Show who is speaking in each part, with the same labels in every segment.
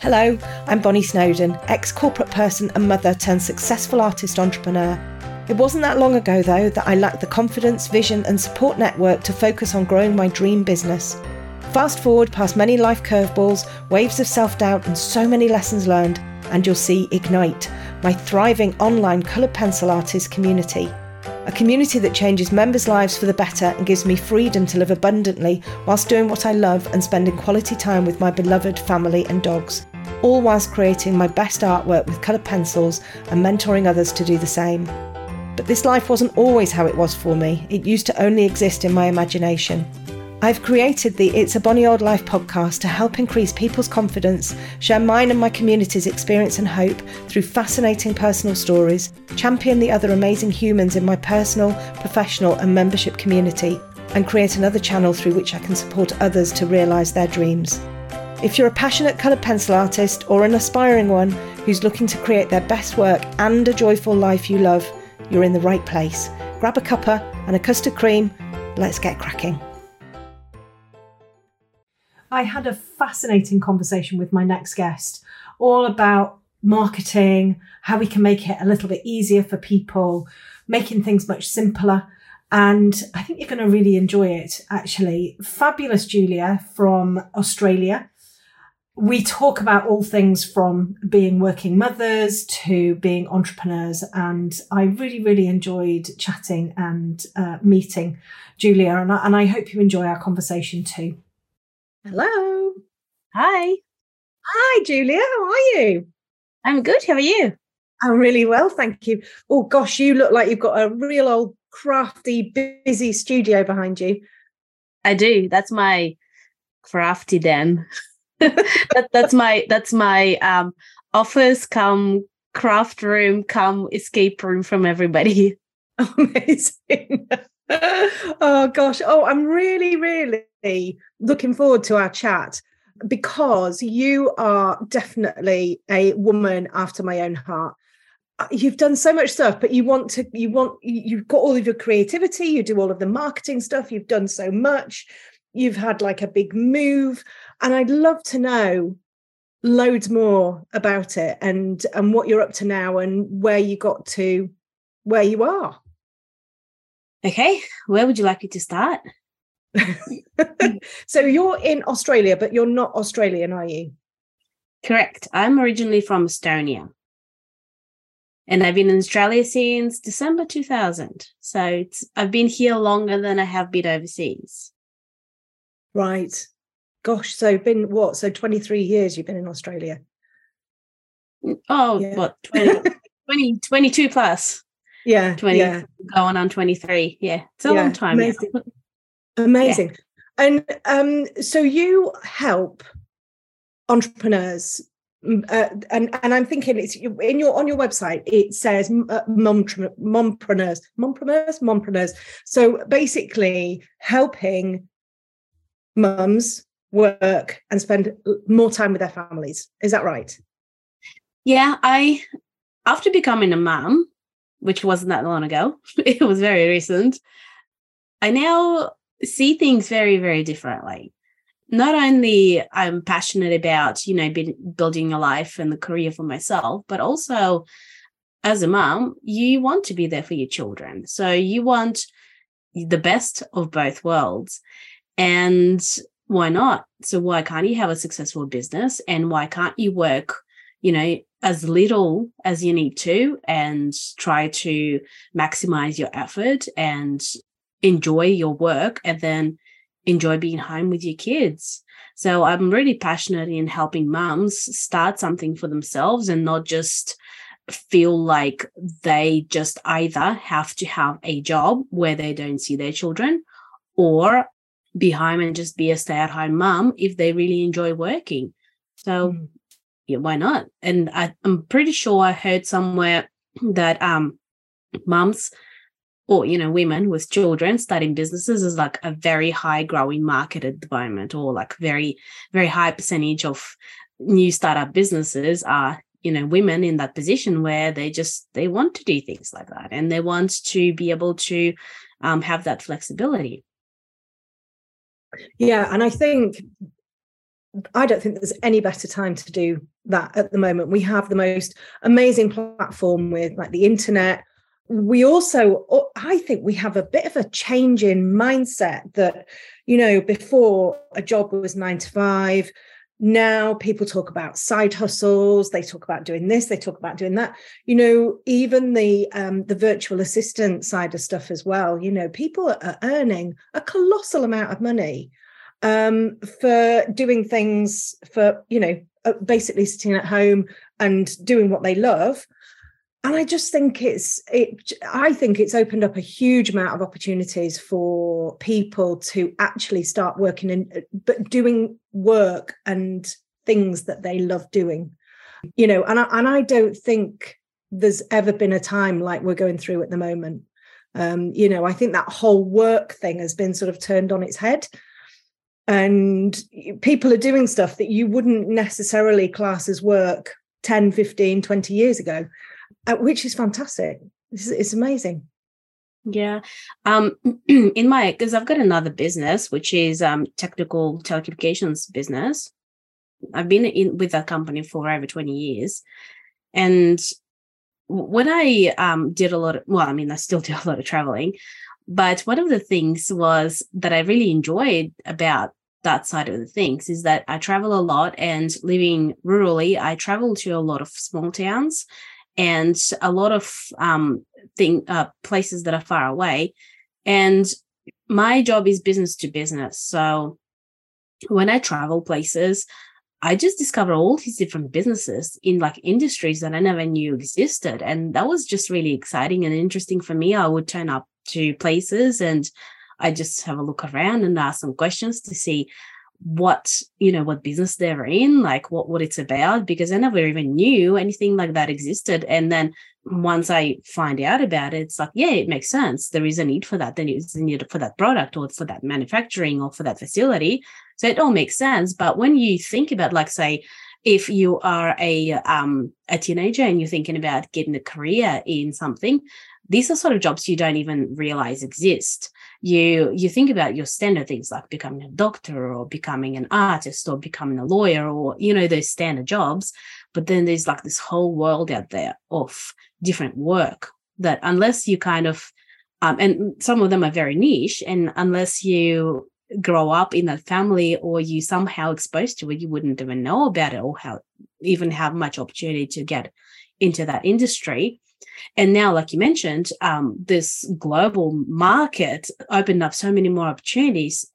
Speaker 1: Hello, I'm Bonny Snowden, ex corporate person and mother turned successful artist entrepreneur. It wasn't that long ago, though, that I lacked the confidence, vision, and support network to focus on growing my dream business. Fast forward past many life curveballs, waves of self doubt, and so many lessons learned, and you'll see Ignite, my thriving online coloured pencil artist community. A community that changes members' lives for the better and gives me freedom to live abundantly whilst doing what I love and spending quality time with my beloved family and dogs all whilst creating my best artwork with coloured pencils and mentoring others to do the same. But this life wasn't always how it was for me, it used to only exist in my imagination. I've created the It's a Bonny Old Life podcast to help increase people's confidence, share mine and my community's experience and hope through fascinating personal stories, champion the other amazing humans in my personal, professional, and membership community, and create another channel through which I can support others to realise their dreams. If you're a passionate coloured pencil artist or an aspiring one who's looking to create their best work and a joyful life you love, you're in the right place. Grab a cuppa and a custard cream. Let's get cracking. I had a fascinating conversation with my next guest, all about marketing, how we can make it a little bit easier for people, making things much simpler. And I think you're going to really enjoy it, actually. Fabulous Julia from Australia we talk about all things from being working mothers to being entrepreneurs. And I really, really enjoyed chatting and uh, meeting Julia. And I, and I hope you enjoy our conversation too. Hello.
Speaker 2: Hi.
Speaker 1: Hi, Julia. How are you?
Speaker 2: I'm good. How are you?
Speaker 1: I'm really well, thank you. Oh, gosh, you look like you've got a real old crafty, busy studio behind you.
Speaker 2: I do. That's my crafty den. that, that's my that's my um office come craft room come escape room from everybody
Speaker 1: amazing oh gosh oh i'm really really looking forward to our chat because you are definitely a woman after my own heart uh, you've done so much stuff but you want to you want you've got all of your creativity you do all of the marketing stuff you've done so much you've had like a big move and I'd love to know loads more about it and and what you're up to now and where you got to where you are.
Speaker 2: Okay, where would you like me to start?
Speaker 1: so you're in Australia, but you're not Australian, are you?
Speaker 2: Correct. I'm originally from Estonia. And I've been in Australia since December 2000. So I've been here longer than I have been overseas.
Speaker 1: Right. Gosh, so been what? So 23 years you've been in Australia.
Speaker 2: Mm, oh, yeah. what 20, 20, 22 plus.
Speaker 1: Yeah.
Speaker 2: 20 yeah. going on 23. Yeah. It's a yeah, long time.
Speaker 1: Amazing. amazing. Yeah. And um, so you help entrepreneurs uh, and and I'm thinking it's in your on your website it says uh, mompreneurs mompreneurs mompreneurs so basically helping mums work and spend more time with their families. Is that right?
Speaker 2: Yeah, I after becoming a mom, which wasn't that long ago, it was very recent. I now see things very, very differently. Not only I'm passionate about, you know, building a life and the career for myself, but also as a mom, you want to be there for your children. So you want the best of both worlds. And why not? So why can't you have a successful business and why can't you work, you know, as little as you need to and try to maximize your effort and enjoy your work and then enjoy being home with your kids. So I'm really passionate in helping moms start something for themselves and not just feel like they just either have to have a job where they don't see their children or be home and just be a stay at home mom if they really enjoy working. So, mm. Yeah, why not? And I, I'm pretty sure I heard somewhere that um, mums or you know women with children starting businesses is like a very high growing market at the moment or like very very high percentage of new startup businesses are you know women in that position where they just they want to do things like that and they want to be able to um, have that flexibility
Speaker 1: Yeah, and I think I don't think there's any better time to do that at the moment. We have the most amazing platform with like the internet. We also, I think we have a bit of a change in mindset that, you know, before a job was nine to five, now people talk about side hustles they talk about doing this they talk about doing that you know even the um the virtual assistant side of stuff as well you know people are earning a colossal amount of money um for doing things for you know uh, basically sitting at home and doing what they love and I just think it's it. I think it's opened up a huge amount of opportunities for people to actually start working and but doing work and things that they love doing. You know, and I, and I don't think there's ever been a time like we're going through at the moment. Um, you know, I think that whole work thing has been sort of turned on its head. And people are doing stuff that you wouldn't necessarily class as work 10, 15, 20 years ago uh, which is fantastic. It's, it's amazing.
Speaker 2: Yeah. Um in my because I've got another business which is um technical telecommunications business. I've been in with that company for over 20 years. And when I um did a lot of well, I mean I still do a lot of traveling, but one of the things was that I really enjoyed about that side of the things is that I travel a lot and living rurally, I travel to a lot of small towns and a lot of um, thing uh, places that are far away. And my job is business to business. So when I travel places, I just discover all these different businesses in like industries that I never knew existed. And that was just really exciting and interesting for me. I would turn up to places and I just have a look around and ask some questions to see what you know what business they're in like what what it's about because i never even knew anything like that existed. And then once i find out about it it's like yeah it makes sense. There is a need for that. Then it's a need for that product or for that manufacturing or for that facility. So it all makes sense. But when you think about like say if you are a um a teenager and you're thinking about getting a career in something these are sort of jobs you don't even realize exist. You you think about your standard things like becoming a doctor or becoming an artist or becoming a lawyer or you know those standard jobs but then there's like this whole world out there of different work that unless you kind of um, and some of them are very niche and unless you grow up in that family or you somehow exposed to it you wouldn't even know about it or how even have much opportunity to get into that industry and now, like you mentioned, um, this global market opened up so many more opportunities.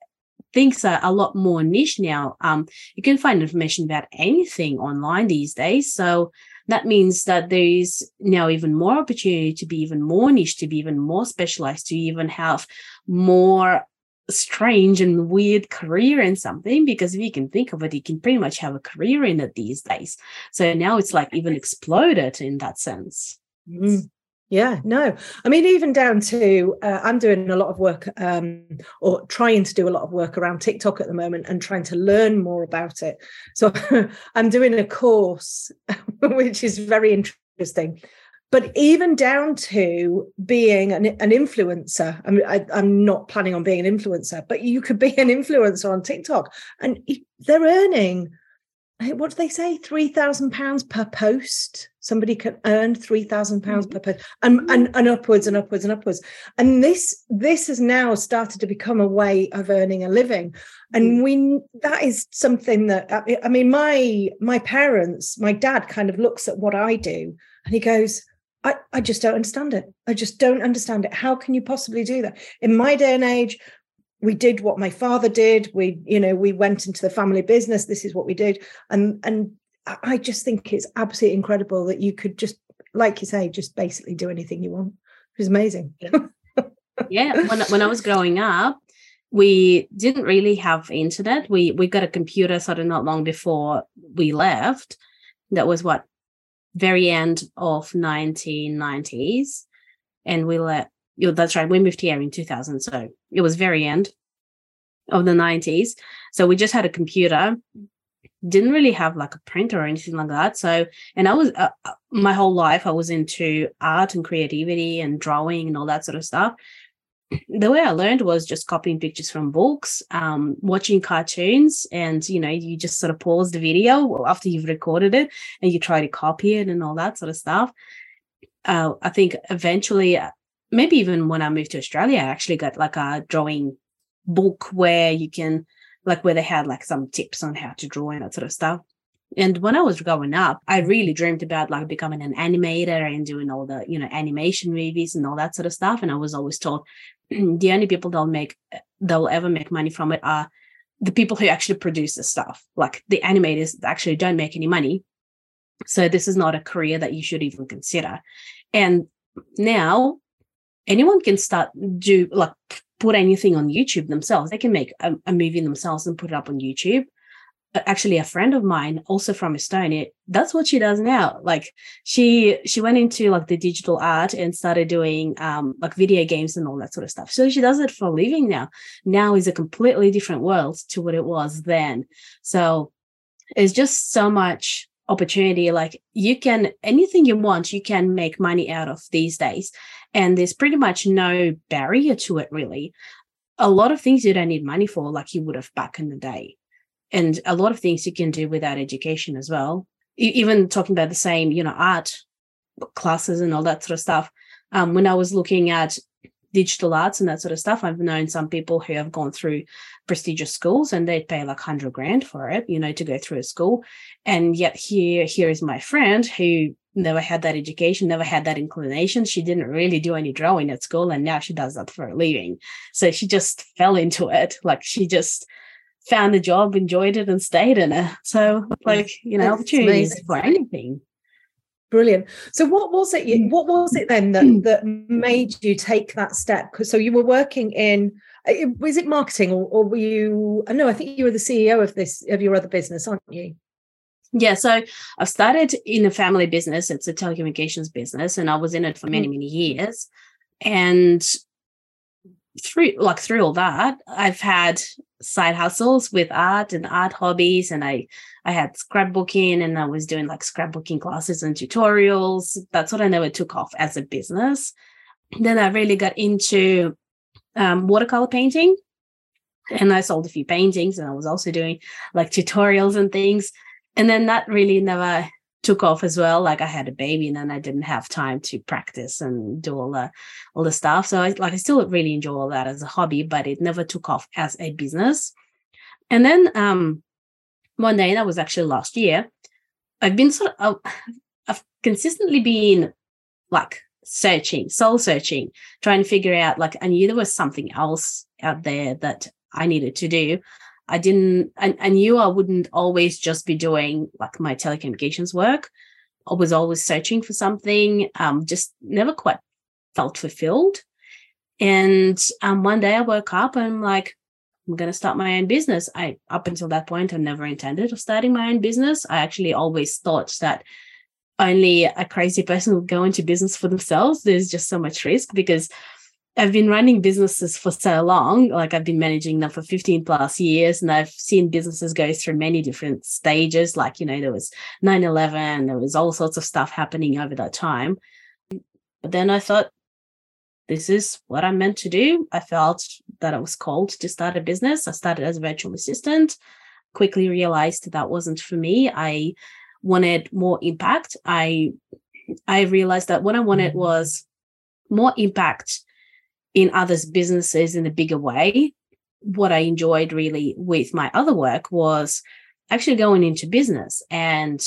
Speaker 2: Things are a lot more niche now. Um, you can find information about anything online these days. So that means that there is now even more opportunity to be even more niche, to be even more specialized, to even have more strange and weird career in something because if you can think of it you can pretty much have a career in it these days so now it's like even exploded in that sense
Speaker 1: Mm. Yeah, no. I mean, even down to uh, I'm doing a lot of work um, or trying to do a lot of work around TikTok at the moment and trying to learn more about it. So I'm doing a course, which is very interesting. But even down to being an, an influencer, I mean, I, I'm not planning on being an influencer, but you could be an influencer on TikTok and they're earning what do they say? Three thousand pounds per post. Somebody can earn three thousand pounds mm-hmm. per post, and, and mm-hmm. and upwards and upwards and upwards. And this this has now started to become a way of earning a living, and mm-hmm. we that is something that I mean, my my parents, my dad kind of looks at what I do, and he goes, I, I just don't understand it. I just don't understand it. How can you possibly do that? In my day and age, we did what my father did. We you know we went into the family business. This is what we did. And and i just think it's absolutely incredible that you could just like you say just basically do anything you want. It was amazing.
Speaker 2: Yeah. When, when i was growing up we didn't really have internet. We we got a computer sort of not long before we left. That was what? Very end of 1990s and we let you that's right. We moved here in 2000. So it was very end of the 90s. So we just had a computer, didn't really have like a printer or anything like that. So, and I was, uh, uh, my whole life, I was into art and creativity and drawing and all that sort of stuff. the way I learned was just copying pictures from books, um, watching cartoons, and you know, you just sort of pause the video after you've recorded it and you try to copy it and all that sort of stuff. Uh, I think eventually, uh, maybe even when I moved to Australia, I actually got like a drawing book where you can, like, where they had like some tips on how to draw and that sort of stuff. And when I was growing up, I really dreamed about like becoming an animator and doing all the, you know, animation movies and all that sort of stuff. And I was always told the only people that'll make that'll ever make money from it are the people who actually produce the stuff. Like the animators actually don't make any money. So this is not a career that you should even consider. And now anyone can start do like put anything on YouTube themselves. They can make a, a movie themselves and put it up on YouTube. But actually a friend of mine also from estonia that's what she does now. Like she she went into like the digital art and started doing um like video games and all that sort of stuff. So she does it for a living now. Now is a completely different world to what it was then. So it's just so much opportunity like you can anything you want you can make money out of these days. And there's pretty much no barrier to it really. A lot of things you don't need money for like you would have back in the day. And a lot of things you can do without education as well. Even talking about the same you know art classes and all that sort of stuff. Um, when i was looking at digital arts and that sort of stuff. I've known some people who have gone through prestigious schools and they'd pay like 100 grand for it you know to go through a school. And yet here here is my friend who never had that education never had that inclination. She didn't really do any drawing at school and now she does that for a living. So she just fell into it. Like she just found the job, enjoyed it, and stayed in it. So, like you know, opportunities for anything.
Speaker 1: Brilliant. So, what was it? Mm. What was it then that that made you take that step? So you were working in. Uh, was it marketing, or, or were you? Uh, no, I think you were the CEO of this of your other business, aren't you?
Speaker 2: Yeah, so I've started in a family business. It's a telecommunications business, and I was in it for many, mm. many years. And through like through all that, I've had side hustles with art and art hobbies and i i had scrapbooking and i was doing like scrapbooking classes and tutorials. That's what i never took off as a business. Then i really got into um, watercolor painting and i sold a few paintings and i was also doing like tutorials and things. And then that really never took off as well. Like I had a baby and then I didn't have time to practice and do all the all the stuff. So I like I still really enjoy all that as a hobby, but it never took off as a business. And then um one day that was actually last year, I've been sort of I've consistently been like searching, soul searching, trying to figure out like I knew there was something else out there that I needed to do. I didn't, I, I knew I wouldn't always just be doing like my telecommunications work. I was always searching for something, um, just never quite felt fulfilled. And um, one day I woke up and I'm like, I'm going to start my own business. I, up until that point, I never intended of starting my own business. I actually always thought that only a crazy person would go into business for themselves. There's just so much risk because I've been running businesses for so long, like I've been managing them for 15 plus years, and I've seen businesses go through many different stages. Like, you know, there was 9 11, there was all sorts of stuff happening over that time. But then I thought, this is what I'm meant to do. I felt that I was called to start a business. I started as a virtual assistant, quickly realized that wasn't for me. I wanted more impact. I I realized that what I wanted mm-hmm. was more impact in others' businesses in a bigger way. What I enjoyed really with my other work was actually going into business and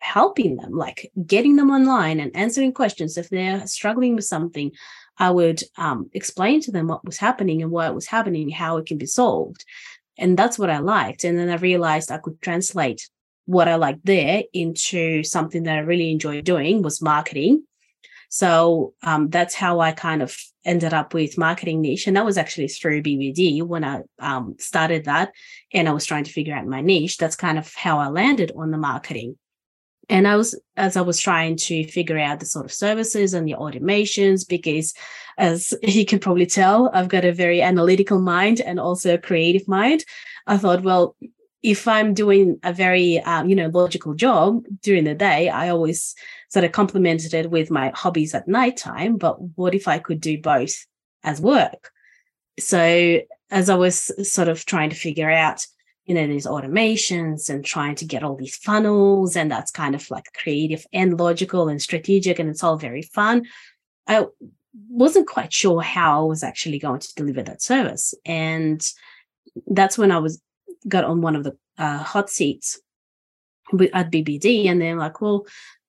Speaker 2: helping them, like getting them online and answering questions. If they're struggling with something, I would um, explain to them what was happening and why it was happening, how it can be solved. And that's what I liked. And then I realized I could translate what I liked there into something that I really enjoyed doing was marketing so um, that's how I kind of ended up with marketing niche. And that was actually through BBD when I um, started that and I was trying to figure out my niche. That's kind of how I landed on the marketing. And I was, as I was trying to figure out the sort of services and the automations, because as you can probably tell, I've got a very analytical mind and also a creative mind. I thought, well, if I'm doing a very, um, you know, logical job during the day, I always sort of complemented it with my hobbies at nighttime. But what if I could do both as work? so as I was sort of trying to figure out, you know, these automations and trying to get all these funnels, and that's kind of like creative and logical and strategic, and it's all very fun. I wasn't quite sure how I was actually going to deliver that service. And that's when I was got on one of the uh, hot seats at BBD, and they're like, well,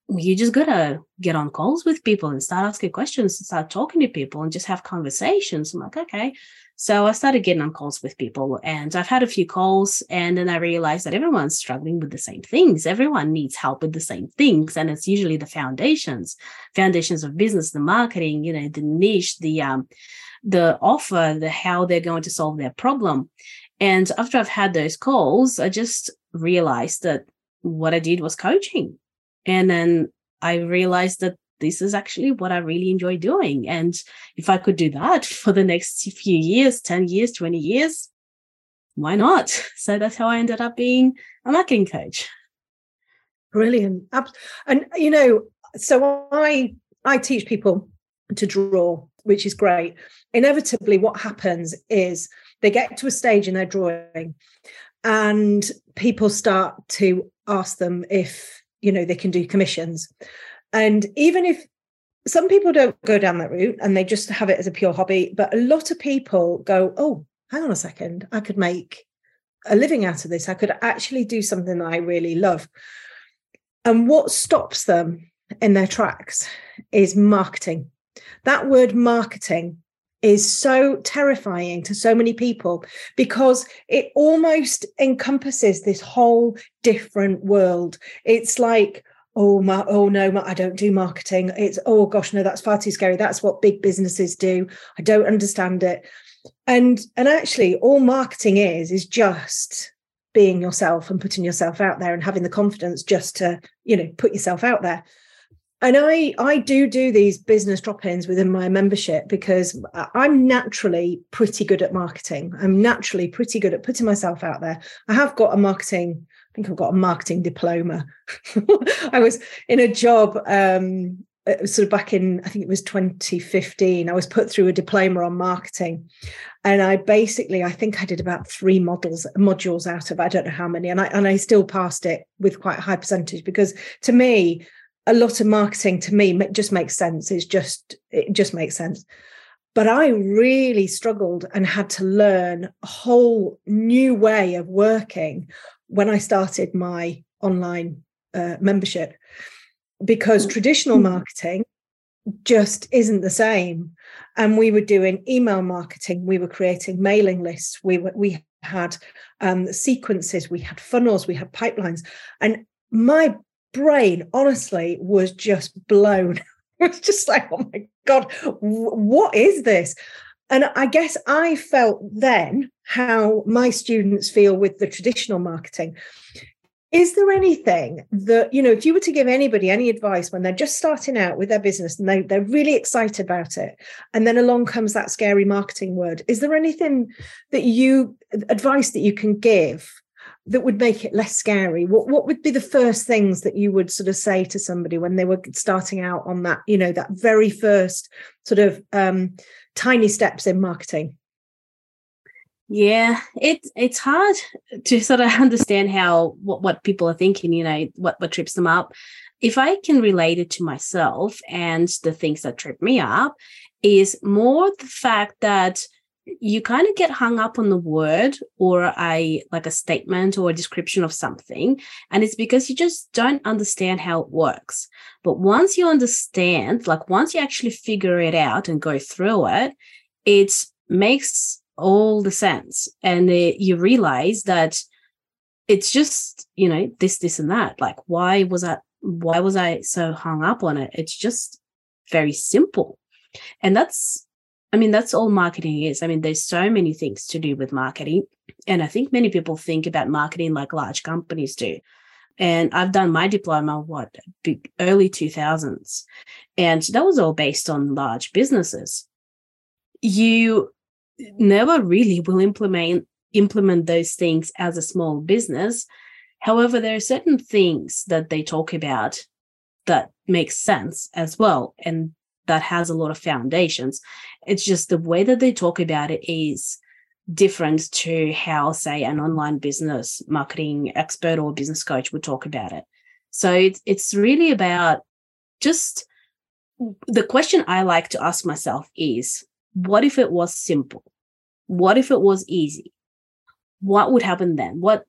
Speaker 2: you just gotta get on calls with people and start asking questions and start talking to people and just have conversations. I'm like, okay. So I started getting on calls with people and I've had a few calls and then I realized that everyone's struggling with the same things. Everyone needs help with the same things. And it's usually the foundations, foundations of business, the marketing, you know, the niche, the um, the offer, the how they're going to solve their problem. And after I've had those calls, I just realized that what I did was coaching. And then I realized that this is actually what I really enjoy doing. And if I could do that for the next few years, 10 years, 20 years, why not? So that's how I ended up being a marketing coach.
Speaker 1: Brilliant. And you know, so I I teach people to draw, which is great. Inevitably, what happens is they get to a stage in their drawing and people start to ask them if you know they can do commissions. And even if some people don't go down that route and they just have it as a pure hobby but a lot of people go oh hang on a second. I could make a living out of this. I could actually do something that i really love. And what stops them in their tracks is marketing. That word marketing is so terrifying to so many people because it almost encompasses this whole different world. It's like, oh my, oh no, my, I don't do marketing. It's oh gosh, no, that's far too scary. That's what big businesses do. I don't understand it. And and actually, all marketing is is just being yourself and putting yourself out there and having the confidence just to you know put yourself out there and i i do do these business drop-ins within my membership because i'm naturally pretty good at marketing. I'm naturally pretty good at putting myself out there. I have got a marketing i think i've got a marketing diploma. I was in a job um sort of back in i think it was 2015 i was put through a diploma on marketing. And i basically i think i did about three models modules out of i don't know how many and i and i still passed it with quite a high percentage because to me a lot of marketing to me just makes sense. It's just it just makes sense. But I really struggled and had to learn a whole new way of working when I started my online uh, membership because mm. traditional marketing just isn't the same. And we were doing email marketing, we were creating mailing lists, we were, we had um, sequences, we had funnels, we had pipelines, and my brain honestly was just blown. it was just like, oh my God, what is this? And I guess I felt then how my students feel with the traditional marketing. Is there anything that, you know, if you were to give anybody any advice when they're just starting out with their business and they, they're really excited about it, and then along comes that scary marketing word, is there anything that you, advice that you can give that would make it less scary? What what would be the first things that you would sort of say to somebody when they were starting out on that you know that very first sort of um, tiny steps in marketing?
Speaker 2: Yeah it it's hard to sort of understand how what, what people are thinking you know what what trips them up. If i can relate it to myself and the things that trip me up is more the fact that you kind of get hung up on the word or a like a statement or a description of something and it's because you just don't understand how it works. But once you understand like once you actually figure it out and go through it it makes all the sense. And it, you realize that it's just you know this this and that. Like why was i why was i so hung up on it? It's just very simple. And that's I mean, that's all marketing is. I mean, there's so many things to do with marketing. And I think many people think about marketing like large companies do. And I've done my diploma, what, early 2000s. And that was all based on large businesses. You never really will implement implement those things as a small business. However, there are certain things that they talk about that make sense as well. And that has a lot of foundations. It's just the way that they talk about it is different to how, say, an online business marketing expert or business coach would talk about it. So it's it's really about just the question I like to ask myself is what if it was simple? What if it was easy? What would happen then? What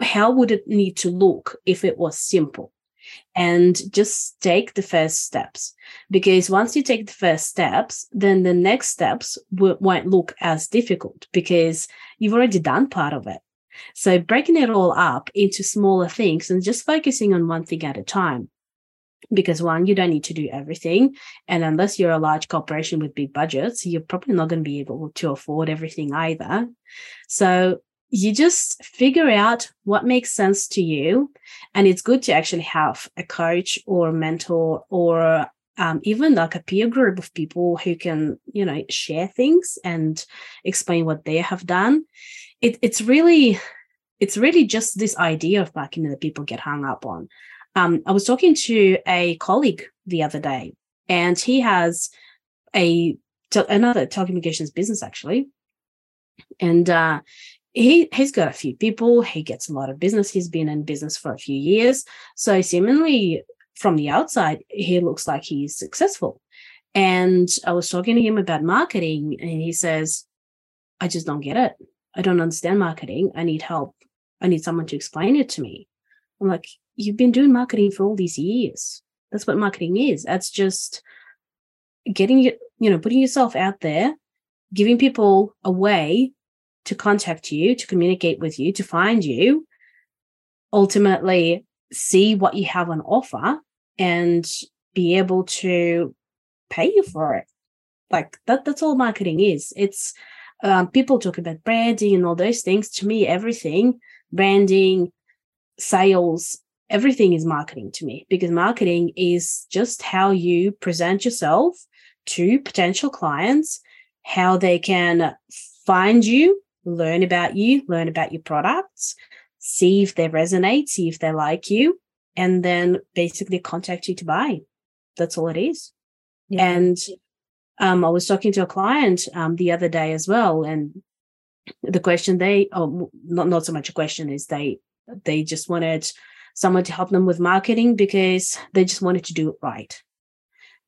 Speaker 2: how would it need to look if it was simple? And just take the first steps. Because once you take the first steps, then the next steps w- won't look as difficult because you've already done part of it. So breaking it all up into smaller things and just focusing on one thing at a time because one you don't need to do everything and unless you're a large corporation with big budgets you're probably not going to be able to afford everything either so you just figure out what makes sense to you and it's good to actually have a coach or a mentor or um, even like a peer group of people who can you know share things and explain what they have done. It, it's really it's really just this idea of marketing that people get hung up on. Um, I was talking to a colleague the other day, and he has a another telecommunications business actually, and uh, he he's got a few people. He gets a lot of business. He's been in business for a few years, so seemingly from the outside, he looks like he's successful. And I was talking to him about marketing, and he says, "I just don't get it. I don't understand marketing. I need help. I need someone to explain it to me." I'm like, you've been doing marketing for all these years. That's what marketing is. That's just getting you, you know, putting yourself out there, giving people a way to contact you, to communicate with you, to find you, ultimately see what you have on offer and be able to pay you for it. Like that, that's all marketing is. It's um, people talk about branding and all those things. To me, everything, branding, sales, everything is marketing to me because marketing is just how you present yourself to potential clients, how they can find you, learn about you, learn about your products, see if they resonate, see if they like you, and then basically contact you to buy. That's all it is. Yeah. And um, I was talking to a client um, the other day as well, and the question they, oh, not not so much a question, is they they just wanted someone to help them with marketing because they just wanted to do it right.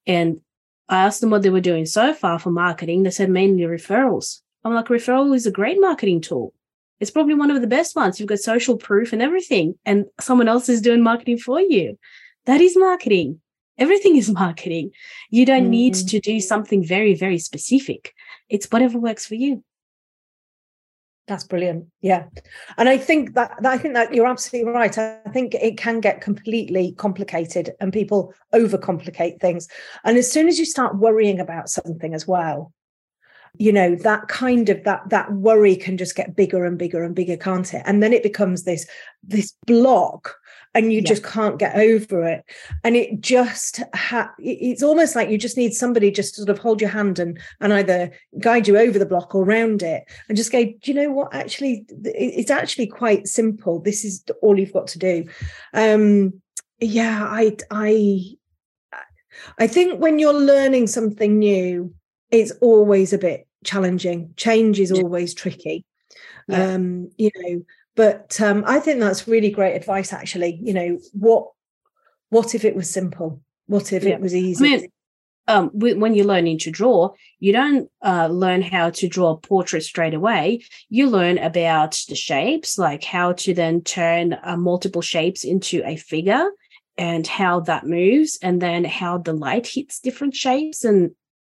Speaker 2: And I asked them what they were doing so far for marketing. They said mainly referrals. I'm like, referral is a great marketing tool. It's probably one of the best ones. You've got social proof and everything, and someone else is doing marketing for you. That is marketing. Everything is marketing. You don't mm-hmm. need to do something very, very specific. It's whatever works for you.
Speaker 1: That's brilliant. Yeah. And I think that, that, I think that you're absolutely right. I think it can get completely complicated and people overcomplicate things. And as soon as you start worrying about something as well, you know that kind of that that worry can just get bigger and bigger and bigger can't it? And then it becomes this this block and you yeah. just can't get over it. And it just ha- it's almost like you just need somebody just to sort of hold your hand and and either guide you over the block or around it and just go do you know what? Actually it's actually quite simple. This is all you've got to do. Um yeah i i i think when you're learning something new it's always a bit challenging change is always tricky yeah. um you know but um, I think that's really great advice, actually. You know, what what if it was simple? What if yeah. it was easy? I mean,
Speaker 2: um, when you're learning to draw, you don't uh, learn how to draw a portrait straight away. You learn about the shapes, like how to then turn uh, multiple shapes into a figure and how that moves, and then how the light hits different shapes and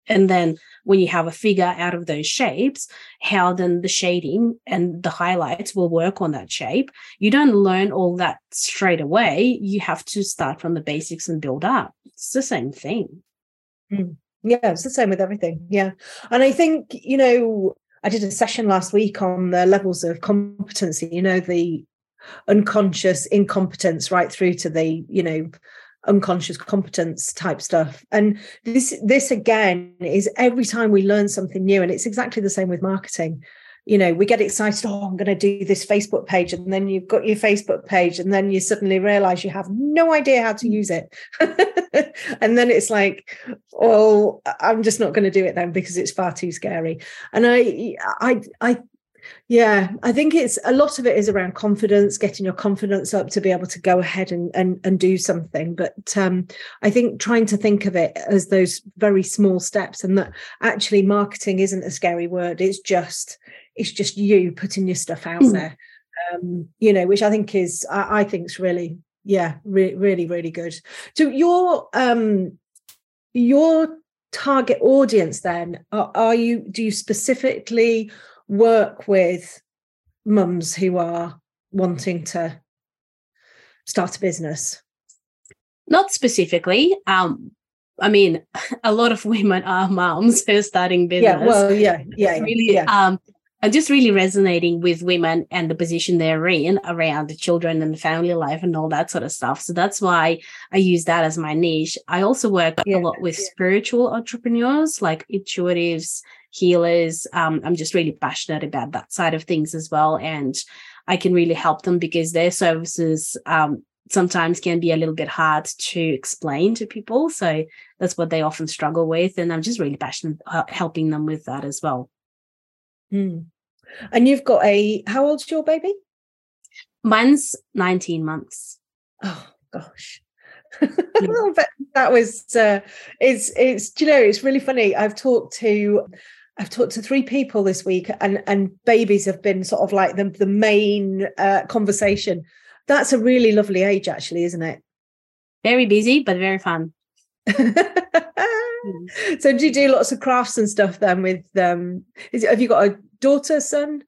Speaker 2: and then when you have a figure out of those shapes, how then the shading and the highlights will work on that shape. You don't learn all that straight away. You have to start from the basics and build up. It's the same thing.
Speaker 1: Mm. Yeah, it's the same with everything. Yeah. And I think, you know, I did a session last week on the levels of competency, you know, the unconscious incompetence right through to the, you know, unconscious competence type stuff. And this this again is every time we learn something new and it's exactly the same with marketing. You know we get excited oh i'm going to do this facebook page and then you've got your facebook page and then you suddenly realize you have no idea how to mm. use it. And then it's like well i'm just not going to do it then because it's far too scary. And i i i yeah, I think it's a lot of it is around confidence, getting your confidence up to be able to go ahead and and, and do something. But um, I think trying to think of it as those very small steps, and that actually marketing isn't a scary word. It's just it's just you putting your stuff out mm. there. Um, you know, which I think is I, I think is really yeah, re- really really good. So your um your target audience then are, are you do you specifically work with mums who are wanting to start a business?
Speaker 2: Not specifically. Um, I mean, a lot of women are moms who are starting business.
Speaker 1: Yeah, well, yeah, yeah,
Speaker 2: really.
Speaker 1: Yeah.
Speaker 2: Um, and just really resonating with women and the position they're in around the children and the family life and all that sort of stuff. So that's why I use that as my niche. I also work yeah, a lot with yeah. spiritual entrepreneurs, like intuitives, healers. Um, I'm just really passionate about that side of things as well. And I can really help them because their services um, sometimes can be a little bit hard to explain to people. So that's what they often struggle with. And I'm just really passionate uh, helping them with that as well.
Speaker 1: Hmm. And you've got a, how old's your baby?
Speaker 2: Mine's 19 months.
Speaker 1: Oh, gosh. that was uh it's it's you know it's really funny i've talked to I've talked to three people this week, and and babies have been sort of like the the main uh, conversation. That's a really lovely age, actually, isn't it?
Speaker 2: Very busy, but very fun.
Speaker 1: so, do you do lots of crafts and stuff then? With um, is, have you got a daughter, son?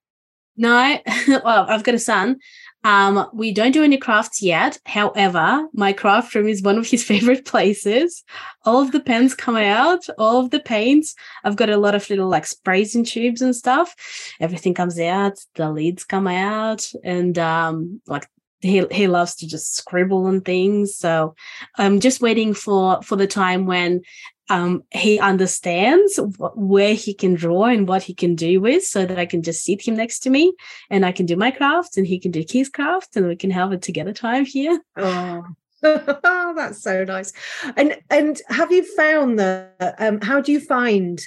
Speaker 2: No, well, I've got a son, um, we don't do any crafts yet. However, my craft room is one of his favorite places. All of the pens come out, all of the paints. I've got a lot of little like sprays and tubes and stuff. Everything comes out, the lids come out, and um, like he he loves to just scribble and things. So I'm just waiting for for the time when um, he understands where he can draw and what he can do with so that I can just sit him next to me and I can do my crafts and he can do his craft and we can have a together time here.
Speaker 1: Oh. that's so nice. And and have you found that um, how do you find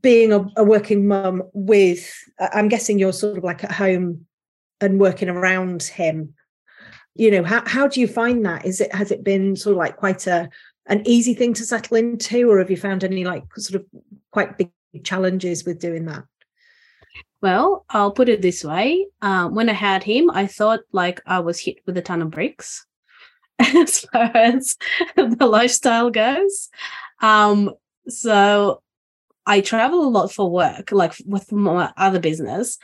Speaker 1: being a, a working mum with I'm guessing you're sort of like at home and working around him you know how, how do you find that is it has it been sort of like quite a an easy thing to settle into, or have you found any like sort of quite big challenges with doing that?
Speaker 2: Well, I'll put it this way. Uh, when I had him, I thought like I was hit with a ton of bricks as far as the lifestyle goes. Um, so I travel a lot for work, like with my other business.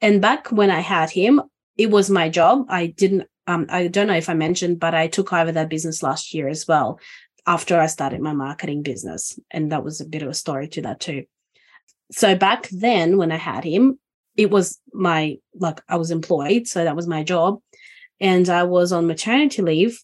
Speaker 2: And back when I had him, it was my job. I didn't um, I don't know if I mentioned, but I took over that business last year as well after I started my marketing business. And that was a bit of a story to that too. So back then, when I had him, it was my, like, I was employed. So that was my job. And I was on maternity leave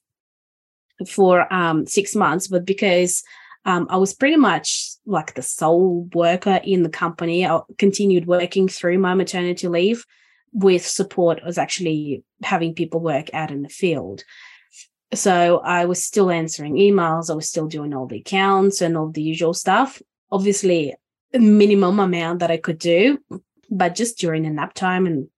Speaker 2: for um, six months. But because um, I was pretty much like the sole worker in the company, I continued working through my maternity leave with support. I was actually having people work out in the field so I was still answering emails, I was still doing all the accounts and all the usual stuff. Obviously, minimum amount that I could do, but just during the nap time and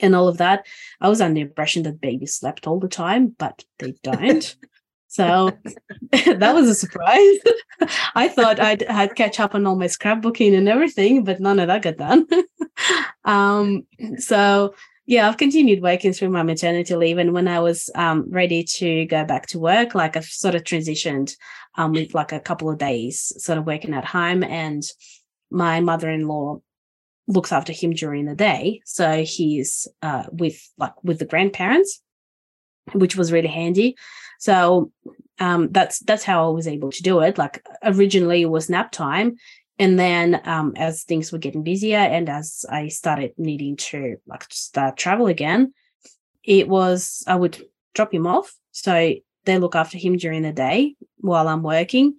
Speaker 2: and all of that, I was under the impression that babies slept all the time, but they don't. so that was a surprise. I thought I'd, I'd catch up on all my scrapbooking and everything, but none of that got done. um, so yeah, I've continued working through my maternity leave. And when I was um, ready to go back to work, like I've sort of transitioned um, with like a couple of days sort of working at home. And my mother in law looks after him during the day. So he's uh, with like with the grandparents, which was really handy. So um, that's that's how I was able to do it. Like originally it was nap time, and then um, as things were getting busier and as i started needing to like start travel again it was i would drop him off so they look after him during the day while i'm working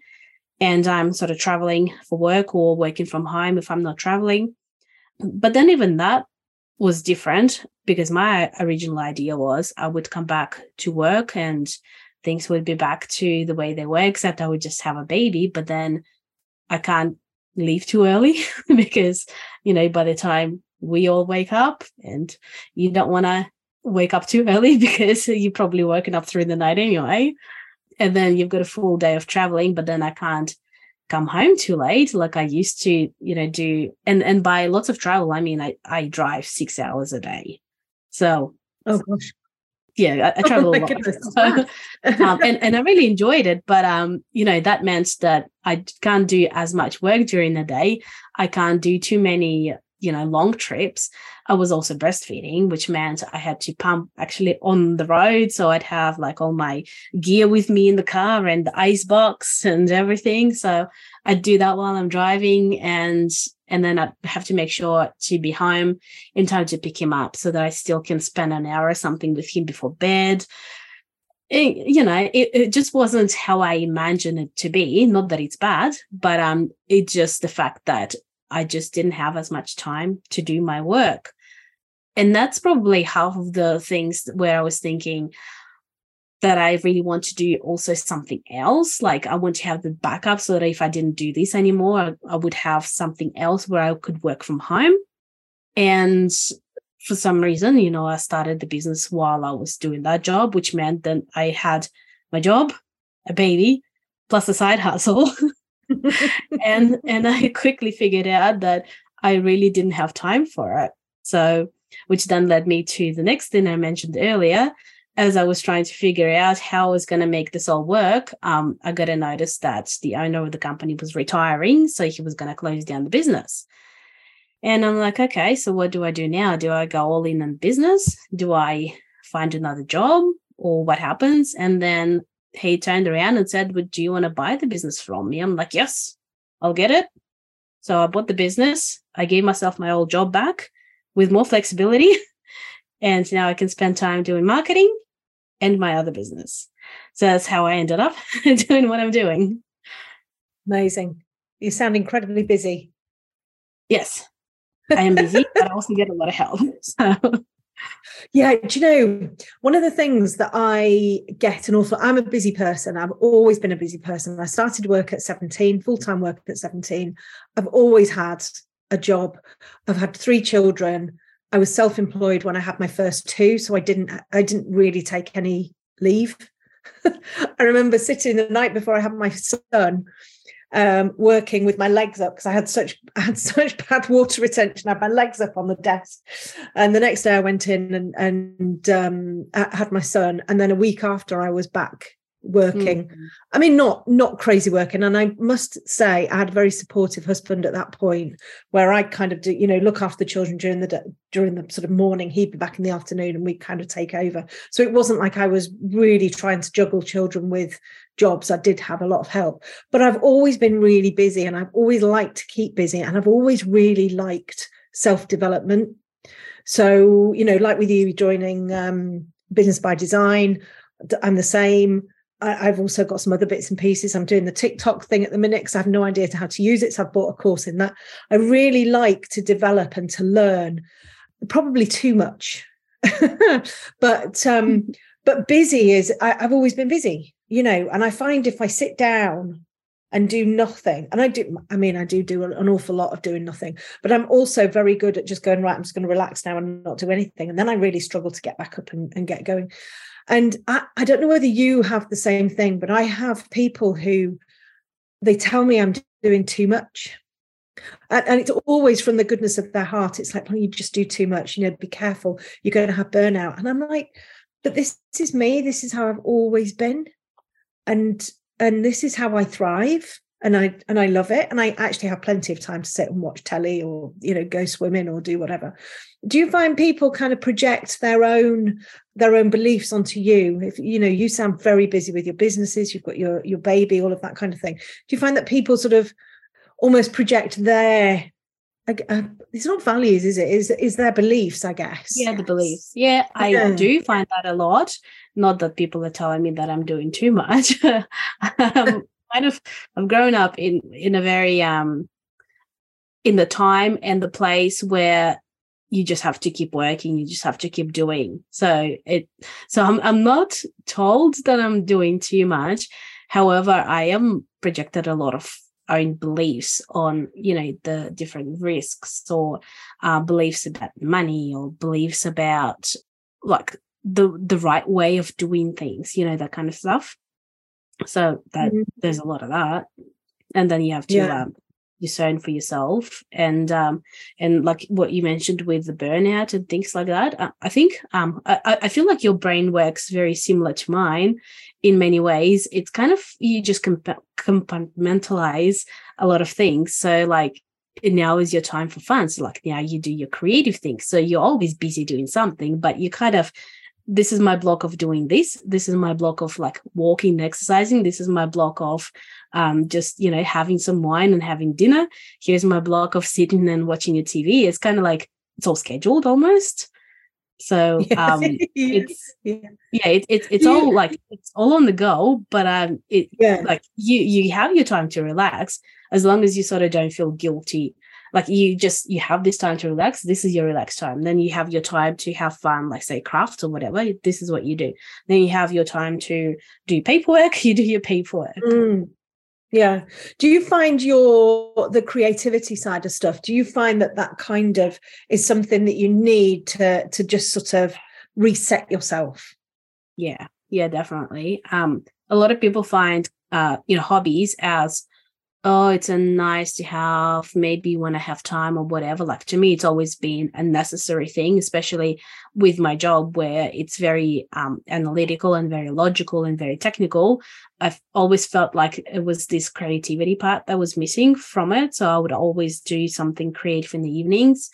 Speaker 2: and i'm sort of traveling for work or working from home if i'm not traveling but then even that was different because my original idea was I would come back to work and things would be back to the way they were, except I would just have a baby. But then I can't leave too early because, you know, by the time we all wake up and you don't want to wake up too early because you're probably woken up through the night anyway. And then you've got a full day of traveling, but then I can't come home too late like I used to, you know, do. And and by lots of travel, I mean I I drive six hours a day. So
Speaker 1: oh gosh.
Speaker 2: Yeah, I, I travel oh a lot. So, um, and, and I really enjoyed it. But um, you know, that meant that I can't do as much work during the day. I can't do too many you know long trips i was also breastfeeding which meant i had to pump actually on the road so i'd have like all my gear with me in the car and the ice box and everything so i'd do that while i'm driving and and then i'd have to make sure to be home in time to pick him up so that i still can spend an hour or something with him before bed it, you know it, it just wasn't how i imagined it to be not that it's bad but um it's just the fact that I just didn't have as much time to do my work. And that's probably half of the things where I was thinking that I really want to do also something else. Like I want to have the backup so that if I didn't do this anymore, I, I would have something else where I could work from home. And for some reason, you know, I started the business while I was doing that job, which meant that I had my job, a baby, plus a side hustle. and and I quickly figured out that I really didn't have time for it. So, which then led me to the next thing I mentioned earlier. As I was trying to figure out how I was going to make this all work, um, I got a notice that the owner of the company was retiring, so he was going to close down the business. And I'm like, okay, so what do I do now? Do I go all in on business? Do I find another job, or what happens? And then he turned around and said, well, Do you want to buy the business from me? I'm like, Yes, I'll get it. So I bought the business. I gave myself my old job back with more flexibility. and now I can spend time doing marketing and my other business. So that's how I ended up doing what I'm doing.
Speaker 1: Amazing. You sound incredibly busy.
Speaker 2: Yes, I am busy, but I also get a lot of help. So
Speaker 1: yeah, do you know one of the things that I get an awful I'm a busy person. I've always been a busy person. I started work at 17, full-time work at 17. I've always had a job. I've had three children. I was self-employed when I had my first two, so I didn't I didn't really take any leave. I remember sitting the night before I had my son um, working with my legs up because I had such I had such bad water retention. I had my legs up on the desk, and the next day I went in and and um, had my son, and then a week after I was back working. Mm. i mean not not crazy working. And i must say i had a very supportive husband at that point where i kind of do you know look after the children during the day, during the sort of morning. He'd be back in the afternoon and we kind of take over. So it wasn't like i was really trying to juggle children with jobs. I did have a lot of help. But i've always been really busy and i've always liked to keep busy and i've always really liked self development so you know like with you joining um, business by design i'm the same I, have also got some other bits and pieces. I'm doing the TikTok thing at the minute because I have no idea how to use it. So I've bought a course in that. I really like to develop and to learn, probably too much. but um, but busy is I, I've always been busy, you know, and I find if I sit down and do nothing and i do i mean i do do an awful lot of doing nothing but i'm also very good at just going right i'm just going to relax now and not do anything and then i really struggle to get back up and, and get going and I, I don't know whether you have the same thing, but I have people who they tell me I'm doing too much. And, and it's always from the goodness of their heart. It's like, well, you just do too much, you know, be careful, you're going to have burnout. And I'm like, but this, this is me, this is how I've always been. And and this is how I thrive and I and I love it. And I actually have plenty of time to sit and watch telly or you know go swimming or do whatever. Do you find people kind of project their own their own beliefs onto you? If you know you sound very busy with your businesses, you've got your your baby, all of that kind of thing. Do you find that people sort of almost project their uh, it's not values, is it? Is is their beliefs? I guess.
Speaker 2: Yeah, the beliefs. Yeah, I yeah. do find that a lot. Not that people are telling me that I'm doing too much. um, kind of I've grown up in in a very um in the time and the place where you just have to keep working you just have to keep doing. So it so i'm, I'm not told that i'm doing too much. However i am projected a lot of own beliefs on you know the different risks or uh, beliefs about money or beliefs about like the the right way of doing things you know that kind of stuff so that mm-hmm. there's a lot of that. And then you have to yeah. um, discern for yourself and um and like what you mentioned with the burnout and things like that i, I think um I, I feel like your brain works very similar to mine in many ways. It's kind of you just comp- compartmentalize a lot of things. So like now is your time for fun. So like now you do your creative things. So you're always busy doing something but you kind of this is my block of doing this. This is my block of like walking exercising. This is my block of um, just you know having some wine and having dinner. Here's my block of sitting and watching your tv it's kind of like it's all scheduled almost. So um it's yeah, yeah it, it, it's yeah. all like it's all on the go but um it yeah. like you you have your time to relax. As long as you sort of don't feel guilty like you just you have this time to relax this is your relaxed time. Then you have your time to have fun like say craft or whatever this is what you do. Then you have your time to do paperwork you do your paperwork.
Speaker 1: Mm. yeah. Do you find your the creativity side of stuff do you find that that kind of is something that you need to to just sort of reset yourself?
Speaker 2: Yeah. Yeah definitely. Um a lot of people find uh you know hobbies as oh, it's a nice to have maybe when I have time or whatever. Like to me, it's always been a necessary thing, especially with my job where it's very um, analytical and very logical and very technical. I've always felt like it was this creativity part that was missing from it. So I would always do something creative in the evenings.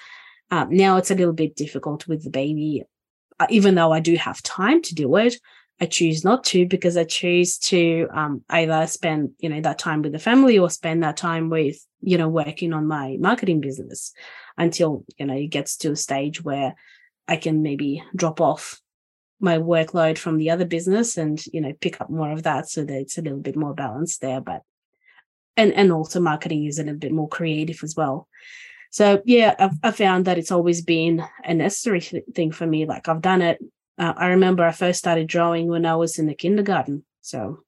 Speaker 2: Um, now it's a little bit difficult with the baby, uh, even though I do have time to do it. I choose not to because I choose to um, either spend, you know, that time with the family or spend that time with, you know, working on my marketing business until, you know, it gets to a stage where I can maybe drop off my workload from the other business and, you know, pick up more of that so that it's a little bit more balanced there. But and and also marketing is a little bit more creative as well. So yeah, I've, I found that it's always been a necessary thing for me. Like I've done it uh, I remember I first started drawing when I was in the kindergarten. So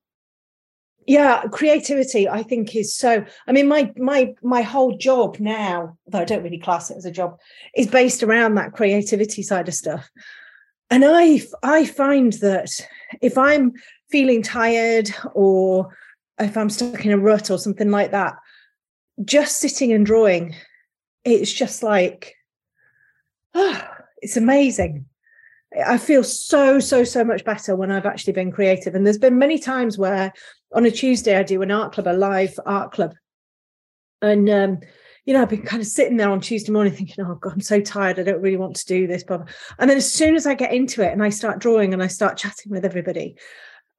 Speaker 1: yeah creativity i think is so i mean my my my whole job now though i don't really class it as a job is based around that creativity side of stuff and i i find that if i'm feeling tired or if i'm stuck in a rut or something like that just sitting and drawing it's just like oh, it's amazing I feel so, so, so much better when I've actually been creative. And there's been many times where on a Tuesday I do an art club, a live art club. And um, you know, I've been kind of sitting there on Tuesday morning thinking, oh God, I'm so tired. I don't really want to do this. But and then as soon as I get into it and I start drawing and I start chatting with everybody,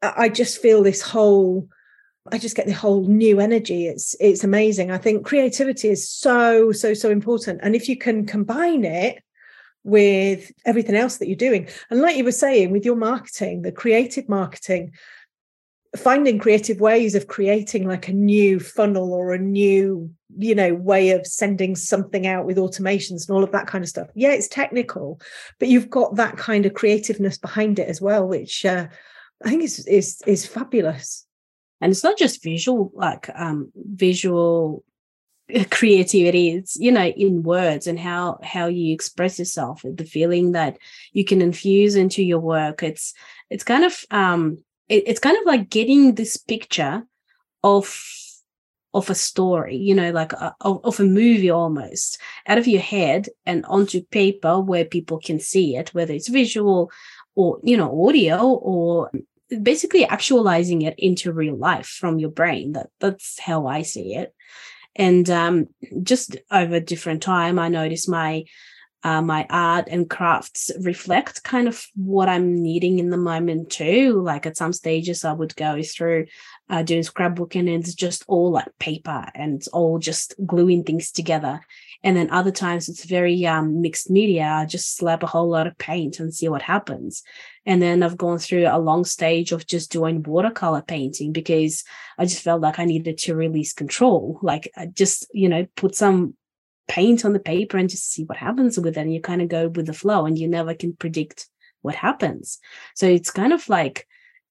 Speaker 1: I just feel this whole I just get the whole new energy. It's it's amazing. I think creativity is so, so, so important. And if you can combine it with everything else that you're doing. And like you were saying, with your marketing, the creative marketing, finding creative ways of creating like a new funnel or a new you know way of sending something out with automations and all of that kind of stuff yeah it's technical but you've got that kind of creativeness behind it as well which uh, i think is is is fabulous
Speaker 2: and it's not just visual like um visual creativity it's you know in words and how how you express yourself the feeling that you can infuse into your work. It's it's kind of um it, it's kind of like getting this picture of of a story you know like a, of, of a movie almost out of your head and onto paper where people can see it whether it's visual or you know audio or basically actualizing it into real life from your brain. That that's how i see it and um, just over different time i noticed my uh, my art and crafts reflect kind of what i'm needing in the moment too. Like at some stages i would go through uh, doing scrapbooking and it's just all like paper and it's all just gluing things together and then other times it's very um, mixed media. I just slap a whole lot of paint and see what happens. And then I've gone through a long stage of just doing watercolor painting because I just felt like I needed to release control. Like I just, you know, put some paint on the paper and just see what happens with it. And you kind of go with the flow and you never can predict what happens. So it's kind of like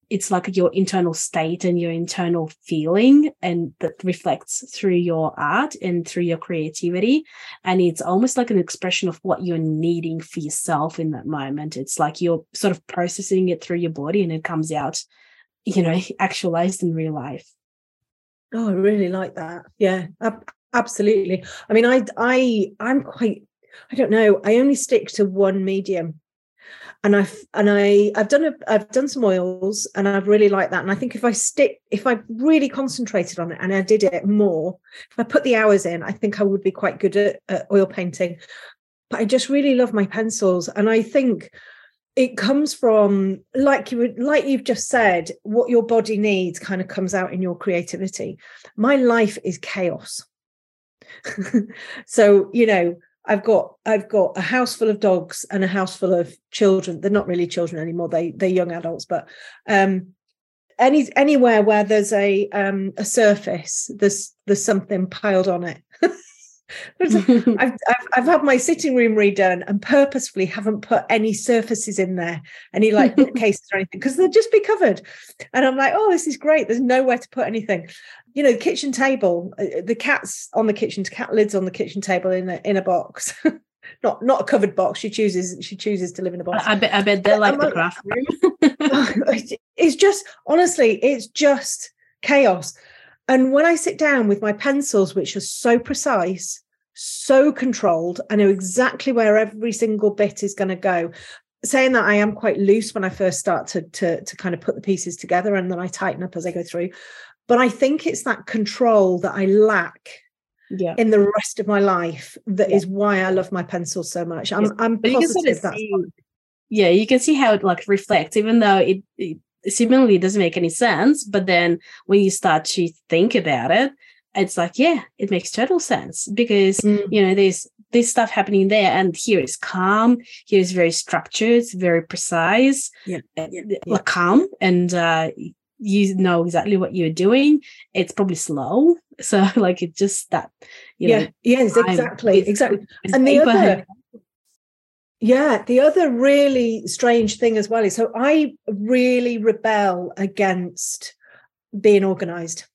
Speaker 2: it's like your internal state and your internal feeling and that reflects through your art and through your creativity. And it's almost like an expression of what you're needing for yourself in that moment. It's like you're sort of processing it through your body and it comes out you know actualized in real life.
Speaker 1: Oh i really like that. Yeah absolutely. I mean i i i'm quite i don't know i only stick to one medium and I've and I I've done a I've done some oils and I've really liked that. And I think if I stick if I really concentrated on it and I did it more, if I put the hours in, I think I would be quite good at, at oil painting. But I just really love my pencils, and I think it comes from like you would like you've just said what your body needs kind of comes out in your creativity my life is chaos so you know I've got I've got a house full of dogs and a house full of children. They're not really children anymore. They they're young adults, but um, any anywhere where there's a um, a surface, there's there's something piled on it. I've, I've, I've had my sitting room redone and purposefully haven't put any surfaces in there, any like bookcases or anything, because they'll just be covered. And I'm like, oh, this is great. There's nowhere to put anything. You know, the kitchen table, uh, the cat's on the kitchen, cat lids on the kitchen table in a in a box. not not a covered box. She chooses she chooses to live in a box.
Speaker 2: I bet I bet they're like the craft room.
Speaker 1: it's just honestly, it's just chaos. And when I sit down with my pencils, which are so precise, so controlled, I know exactly where every single bit is going to go. Saying that I am quite loose when I first start to, to, to kind of put the pieces together and then I tighten up as I go through. But I think it's that control that I lack yeah. in the rest of my life that yeah. is why I love my pencils so much. I'm, I'm positive sort of that's
Speaker 2: see, yeah, you can see how it like reflects, even though it, it seemingly doesn't make any sense. But then when you start to think about it, it's like, yeah, it makes total sense because, mm. you know, there's this stuff happening there and here is calm, here is very structured, it's very precise, yeah, yeah, yeah. calm. And uh, you know exactly what you're doing. It's probably slow. So like it just that,
Speaker 1: you yeah, know, yes, exactly, exactly. and the other, yeah, the other really strange thing as well is so I really rebel against being organized.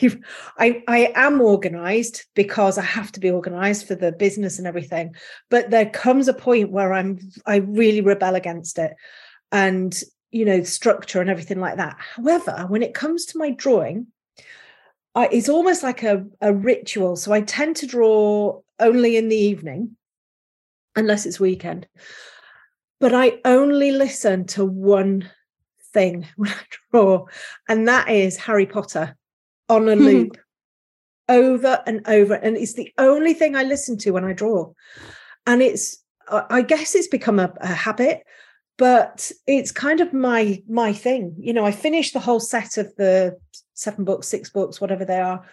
Speaker 1: I, I am organized because I have to be organized for the business and everything. But there comes a point where I'm I really rebel against it and you know, structure and everything like that. However, when it comes to my drawing, I, it's almost like a, a ritual. So I tend to draw only in the evening unless it's weekend. But I only listen to one thing when I draw, and that is Harry Potter on a hmm. loop over and over. And it's the only thing I listen to when I draw. And it's, I guess it's become a, a habit, but it's kind of my my thing. You know, I finish the whole set of the seven books, six books, whatever they are,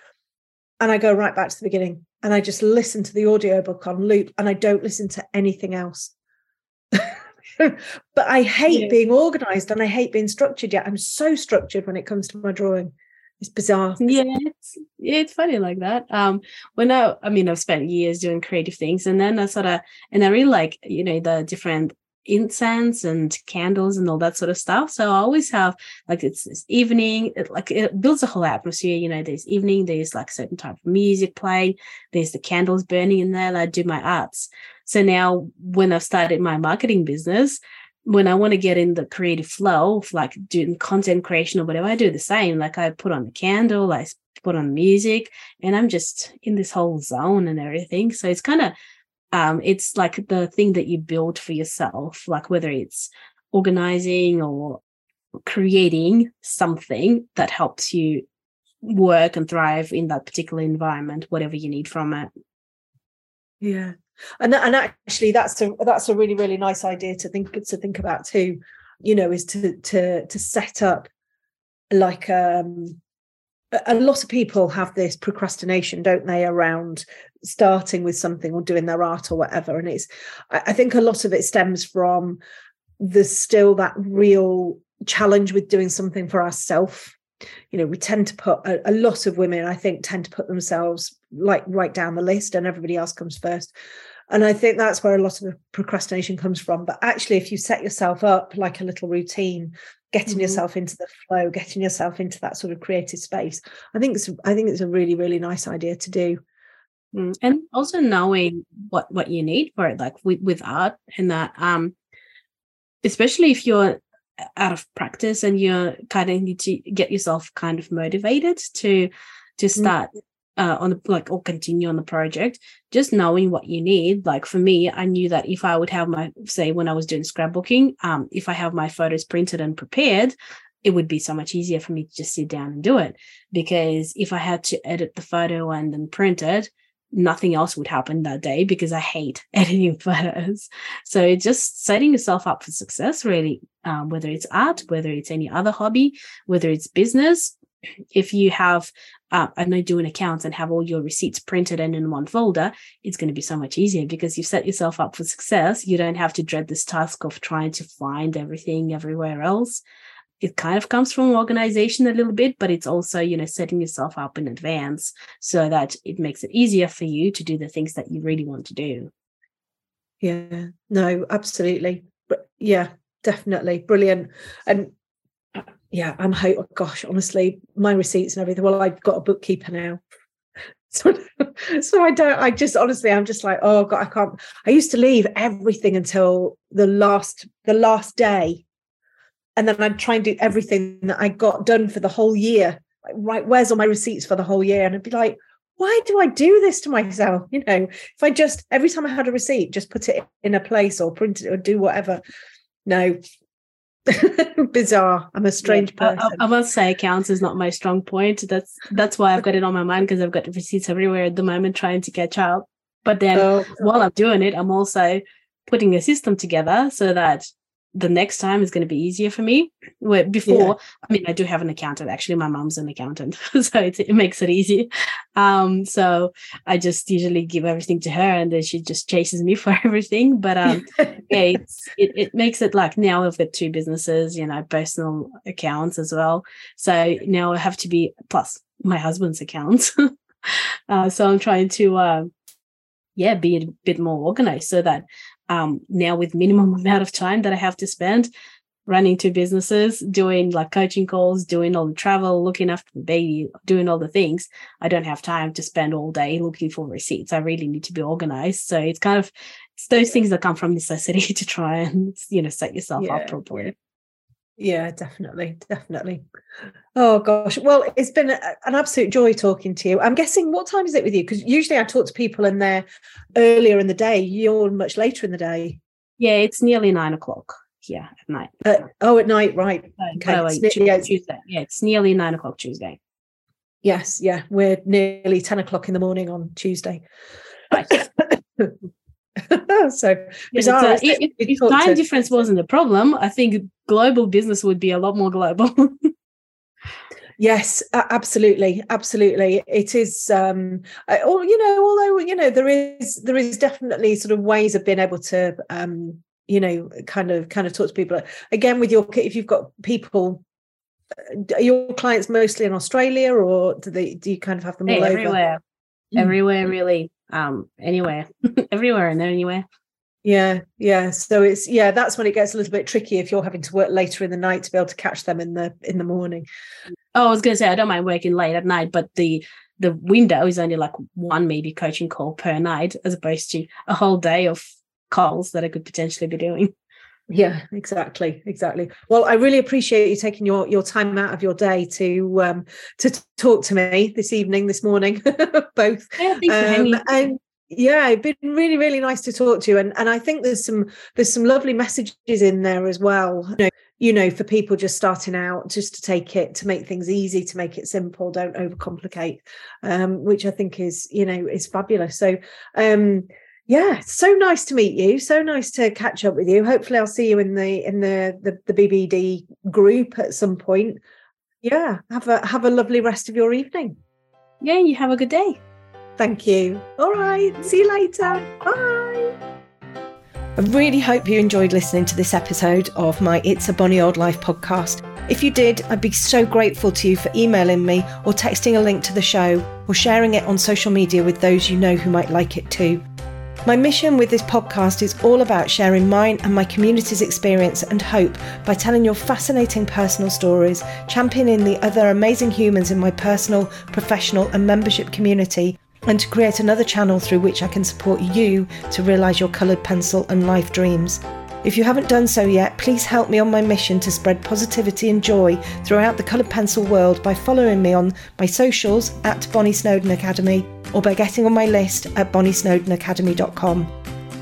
Speaker 1: and I go right back to the beginning and I just listen to the audiobook on loop and I don't listen to anything else. but I hate yeah. being organized and I hate being structured yet. I'm so structured when it comes to my drawing. It's bizarre.
Speaker 2: Yeah, it's, it's funny like that. Um, when I, I mean, I've spent years doing creative things, and then I sort of, and I really like, you know, the different incense and candles and all that sort of stuff. So I always have like it's, it's evening, it, like it builds a whole atmosphere. You know, there's evening, there's like certain type of music playing, there's the candles burning in there. I do my arts. So now when I've started my marketing business, when I want to get in the creative flow, like doing content creation or whatever, I do the same. Like I put on the candle, I put on music, and I'm just in this whole zone and everything. So it's kind of um, it's like the thing that you build for yourself, like whether it's organizing or creating something that helps you work and thrive in that particular environment, whatever you need from it.
Speaker 1: Yeah. And and actually that's a that's a really, really nice idea to think to think about too, you know, is to to to set up like um a lot of people have this procrastination, don't they, around starting with something or doing their art or whatever. And it's, I think a lot of it stems from there's still that real challenge with doing something for ourselves. You know, we tend to put a, a, lot of women, I think, tend to put themselves like right down the list and everybody else comes first and i think that's where a lot of the procrastination comes from but actually if you set yourself up like a little routine getting mm-hmm. yourself into the flow getting yourself into that sort of creative space i think it's i think it's a really really nice idea to do
Speaker 2: mm, and also knowing what what you need for it like with, with art and that um especially if you're out of practice and you're kind of need to get yourself kind of motivated to to mm. start mm uh, on the like or continue on the project just knowing what you need. Like for me i knew that if i would have my say when i was doing scrapbooking um if i have my photos printed and prepared it would be so much easier for me to just sit down and do it. Because if i had to edit the photo and then print it nothing else would happen that day because i hate editing photos. So just setting yourself up for success really um, whether it's art whether it's any other hobby whether it's business if you have uh, I know doing accounts and have all your receipts printed and in one folder, it's going to be so much easier because you've set yourself up for success. You don't have to dread this task of trying to find everything everywhere else. It kind of comes from organization a little bit, but it's also, you know, setting yourself up in advance so that it makes it easier for you to do the things that you really want to do.
Speaker 1: Yeah, no, absolutely. But yeah, definitely. Brilliant. And yeah, I'm. Oh gosh, honestly, my receipts and everything. Well, I've got a bookkeeper now. So, so I don't, I just honestly, I'm just like, oh God, I can't. I used to leave everything until the last, the last day. And then I'd try and do everything that I got done for the whole year. Like, right, where's all my receipts for the whole year? And I'd be like, why do I do this to myself? You know, if I just every time I had a receipt, just put it in a place or print it or do whatever. No, bizarre. I'm a strange yeah, person.
Speaker 2: I, I, must say, accounts is not my strong point. That's that's why I've got it on my mind because I've got receipts everywhere at the moment, trying to catch up. But then oh, while I'm doing it, I'm also putting a system together so that the next time is going to be easier for me. Where before, yeah. I mean, I do have an accountant. Actually, my mom's an accountant, so it makes it easy. Um, so I just usually give everything to her, and then she just chases me for everything. But um, yeah, it's, it it makes it like now I've got two businesses, you know, personal accounts as well. So now I have to be plus my husband's accounts. uh, so I'm trying to. Uh, yeah, be a bit more organized so that um, now with minimum amount of time that I have to spend running two businesses, doing like coaching calls, doing all the travel, looking after the baby, doing all the things. I don't have time to spend all day looking for receipts. I really need to be organized. So it's kind of it's those things that come from necessity to try and you know set yourself yeah. up properly.
Speaker 1: Yeah, definitely, definitely. Oh gosh, well, it's been a, an absolute joy talking to you. I'm guessing what time is it with you? Because usually I talk to people and they're earlier in the day. You're much later in the day.
Speaker 2: Yeah, it's nearly nine o'clock here at night.
Speaker 1: Uh, oh, at night, right? Okay,
Speaker 2: oh, Tuesday. Tuesday. Yeah, it's nearly nine o'clock Tuesday.
Speaker 1: Yes, yeah, we're nearly ten o'clock in the morning on Tuesday. Right. so bizarre,
Speaker 2: uh, if, if time to... difference wasn't a problem, I think global business would be a lot more global.
Speaker 1: yes, absolutely, absolutely. It is, um, or you know, although you know, there is there is definitely sort of ways of being able to, um, you know, kind of kind of talk to people again with your if you've got people are your clients mostly in Australia or do they do you kind of have them all
Speaker 2: everywhere? Over? Mm. Everywhere, really um anywhere everywhere and then anywhere.
Speaker 1: Yeah yeah so it's yeah that's when it gets a little bit tricky if you're having to work later in the night to be able to catch them in the in the morning.
Speaker 2: Oh i was gonna say i don't mind working late at night but the the window is only like one maybe coaching call per night as opposed to a whole day of calls that i could potentially be doing
Speaker 1: yeah exactly exactly. Well i really appreciate you taking your your time out of your day to um to talk to me this evening this morning both.
Speaker 2: Yeah, um,
Speaker 1: and yeah it's been really really nice to talk to you and and i think there's some there's some lovely messages in there as well you know, you know for people just starting out just to take it to make things easy to make it simple don't overcomplicate um which i think is you know is fabulous. So um yeah so nice to meet you. So nice to catch up with you. Hopefully i'll see you in the in the the, the bbd group at some point. Yeah have a have a lovely rest of your evening.
Speaker 2: Yeah you have a good day.
Speaker 1: Thank you. All right see you later. Bye. I really hope you enjoyed listening to this episode of my It's a Bonny Old Life podcast. If you did, I'd be so grateful to you for emailing me or texting a link to the show or sharing it on social media with those you know who might like it too. My mission with this podcast is all about sharing mine and my community's experience and hope by telling your fascinating personal stories, championing the other amazing humans in my personal, professional, and membership community, and to create another channel through which I can support you to realise your coloured pencil and life dreams. If you haven't done so yet, please help me on my mission to spread positivity and joy throughout the coloured pencil world by following me on my socials at Bonny Snowdon Academy or by getting on my list at bonnysnowdonacademy.com.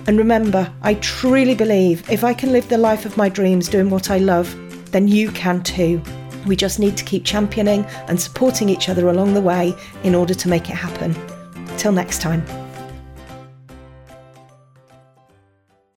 Speaker 1: And remember, I truly believe if I can live the life of my dreams doing what I love, then you can too. We just need to keep championing and supporting each other along the way in order to make it happen. Till next time.